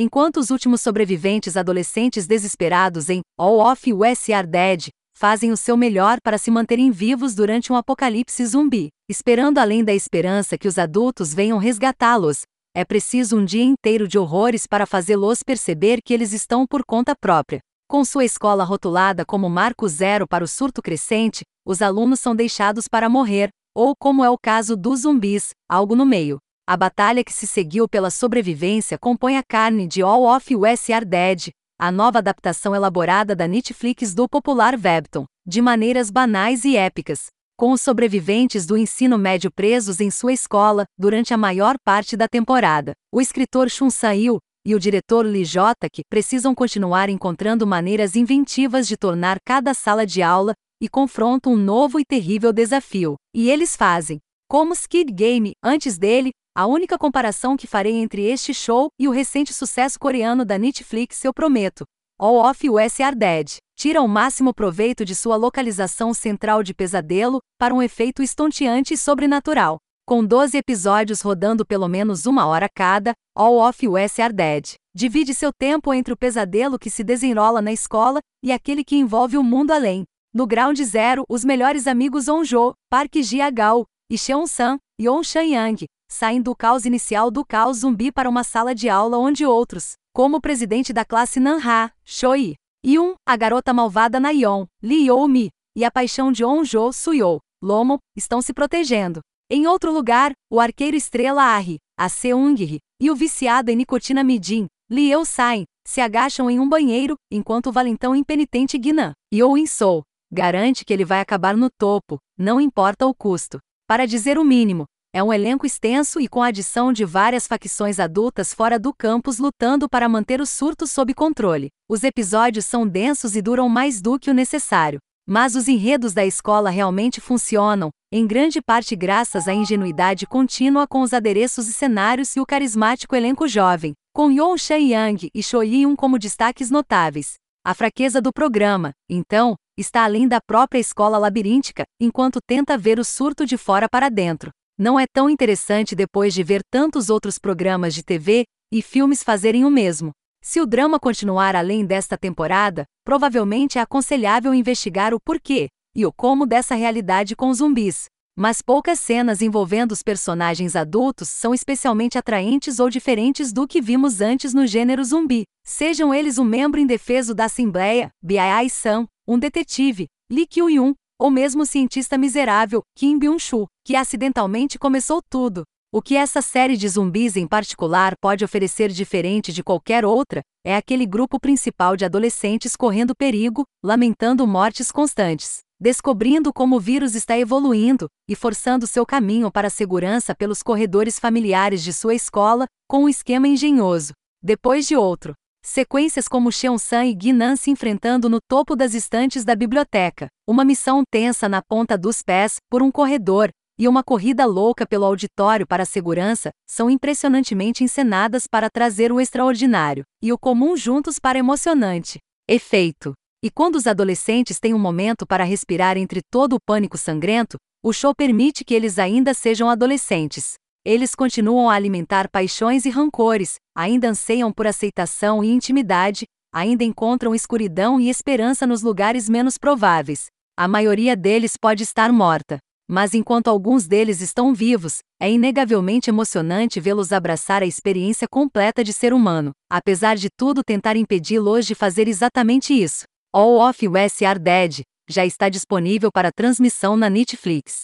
Enquanto os últimos sobreviventes adolescentes desesperados em All of Us Are Dead fazem o seu melhor para se manterem vivos durante um apocalipse zumbi, esperando além da esperança que os adultos venham resgatá-los. É preciso um dia inteiro de horrores para fazê-los perceber que eles estão por conta própria. Com sua escola rotulada como marco zero para o surto crescente, os alunos são deixados para morrer, ou como é o caso dos zumbis, algo no meio. A batalha que se seguiu pela sobrevivência compõe a carne de All of Us Are Dead, a nova adaptação elaborada da Netflix do popular Webtoon, de maneiras banais e épicas, com os sobreviventes do ensino médio presos em sua escola durante a maior parte da temporada. O escritor Shun Sa-il e o diretor Lee Jotak precisam continuar encontrando maneiras inventivas de tornar cada sala de aula e confronto um novo e terrível desafio. E eles fazem. Como Skid Game, antes dele, a única comparação que farei entre este show e o recente sucesso coreano da Netflix eu prometo. All of Us Are Dead tira o máximo proveito de sua localização central de pesadelo para um efeito estonteante e sobrenatural. Com 12 episódios rodando pelo menos uma hora cada, All of Us Are Dead divide seu tempo entre o pesadelo que se desenrola na escola e aquele que envolve o mundo além. No Ground Zero, os melhores amigos Onjo, Park Ji-agao e Cheon-san, Yon Shan-yang, saem do caos inicial do caos zumbi para uma sala de aula onde outros, como o presidente da classe Nanha, Choi, Yun, a garota malvada Nayeon, Lee Yo-mi, e a paixão de On-jo Suyo, Lomo, estão se protegendo. Em outro lugar, o arqueiro estrela Ari, a Seung-ri, e o viciado em nicotina Midin, Lee Eu-sain, se agacham em um banheiro, enquanto o valentão impenitente Guinan, Yo In-sou, garante que ele vai acabar no topo, não importa o custo. Para dizer o mínimo, é um elenco extenso e com a adição de várias facções adultas fora do campus lutando para manter o surto sob controle. Os episódios são densos e duram mais do que o necessário. Mas os enredos da escola realmente funcionam, em grande parte graças à ingenuidade contínua com os adereços e cenários e o carismático elenco jovem, com Yon Shan-yang e Choi Yun como destaques notáveis. A fraqueza do programa, então, está além da própria escola labiríntica, enquanto tenta ver o surto de fora para dentro não é tão interessante depois de ver tantos outros programas de TV e filmes fazerem o mesmo. Se o drama continuar além desta temporada, provavelmente é aconselhável investigar o porquê e o como dessa realidade com zumbis. Mas poucas cenas envolvendo os personagens adultos são especialmente atraentes ou diferentes do que vimos antes no gênero zumbi. Sejam eles um membro indefeso da Assembleia, Biai-san, um detetive, Lee Kyu-yun, ou mesmo o cientista miserável, Kim Byung-chul, que acidentalmente começou tudo. O que essa série de zumbis em particular pode oferecer diferente de qualquer outra é aquele grupo principal de adolescentes correndo perigo, lamentando mortes constantes, descobrindo como o vírus está evoluindo e forçando seu caminho para a segurança pelos corredores familiares de sua escola, com um esquema engenhoso. Depois de outro, Sequências como Cheon-san e Guinan se enfrentando no topo das estantes da biblioteca, uma missão tensa na ponta dos pés, por um corredor, e uma corrida louca pelo auditório para a segurança, são impressionantemente encenadas para trazer o extraordinário, e o comum juntos para emocionante efeito. E quando os adolescentes têm um momento para respirar entre todo o pânico sangrento, o show permite que eles ainda sejam adolescentes. Eles continuam a alimentar paixões e rancores, ainda anseiam por aceitação e intimidade, ainda encontram escuridão e esperança nos lugares menos prováveis. A maioria deles pode estar morta. Mas enquanto alguns deles estão vivos, é inegavelmente emocionante vê-los abraçar a experiência completa de ser humano, apesar de tudo tentar impedi-los de fazer exatamente isso. All of Us Are Dead já está disponível para transmissão na Netflix.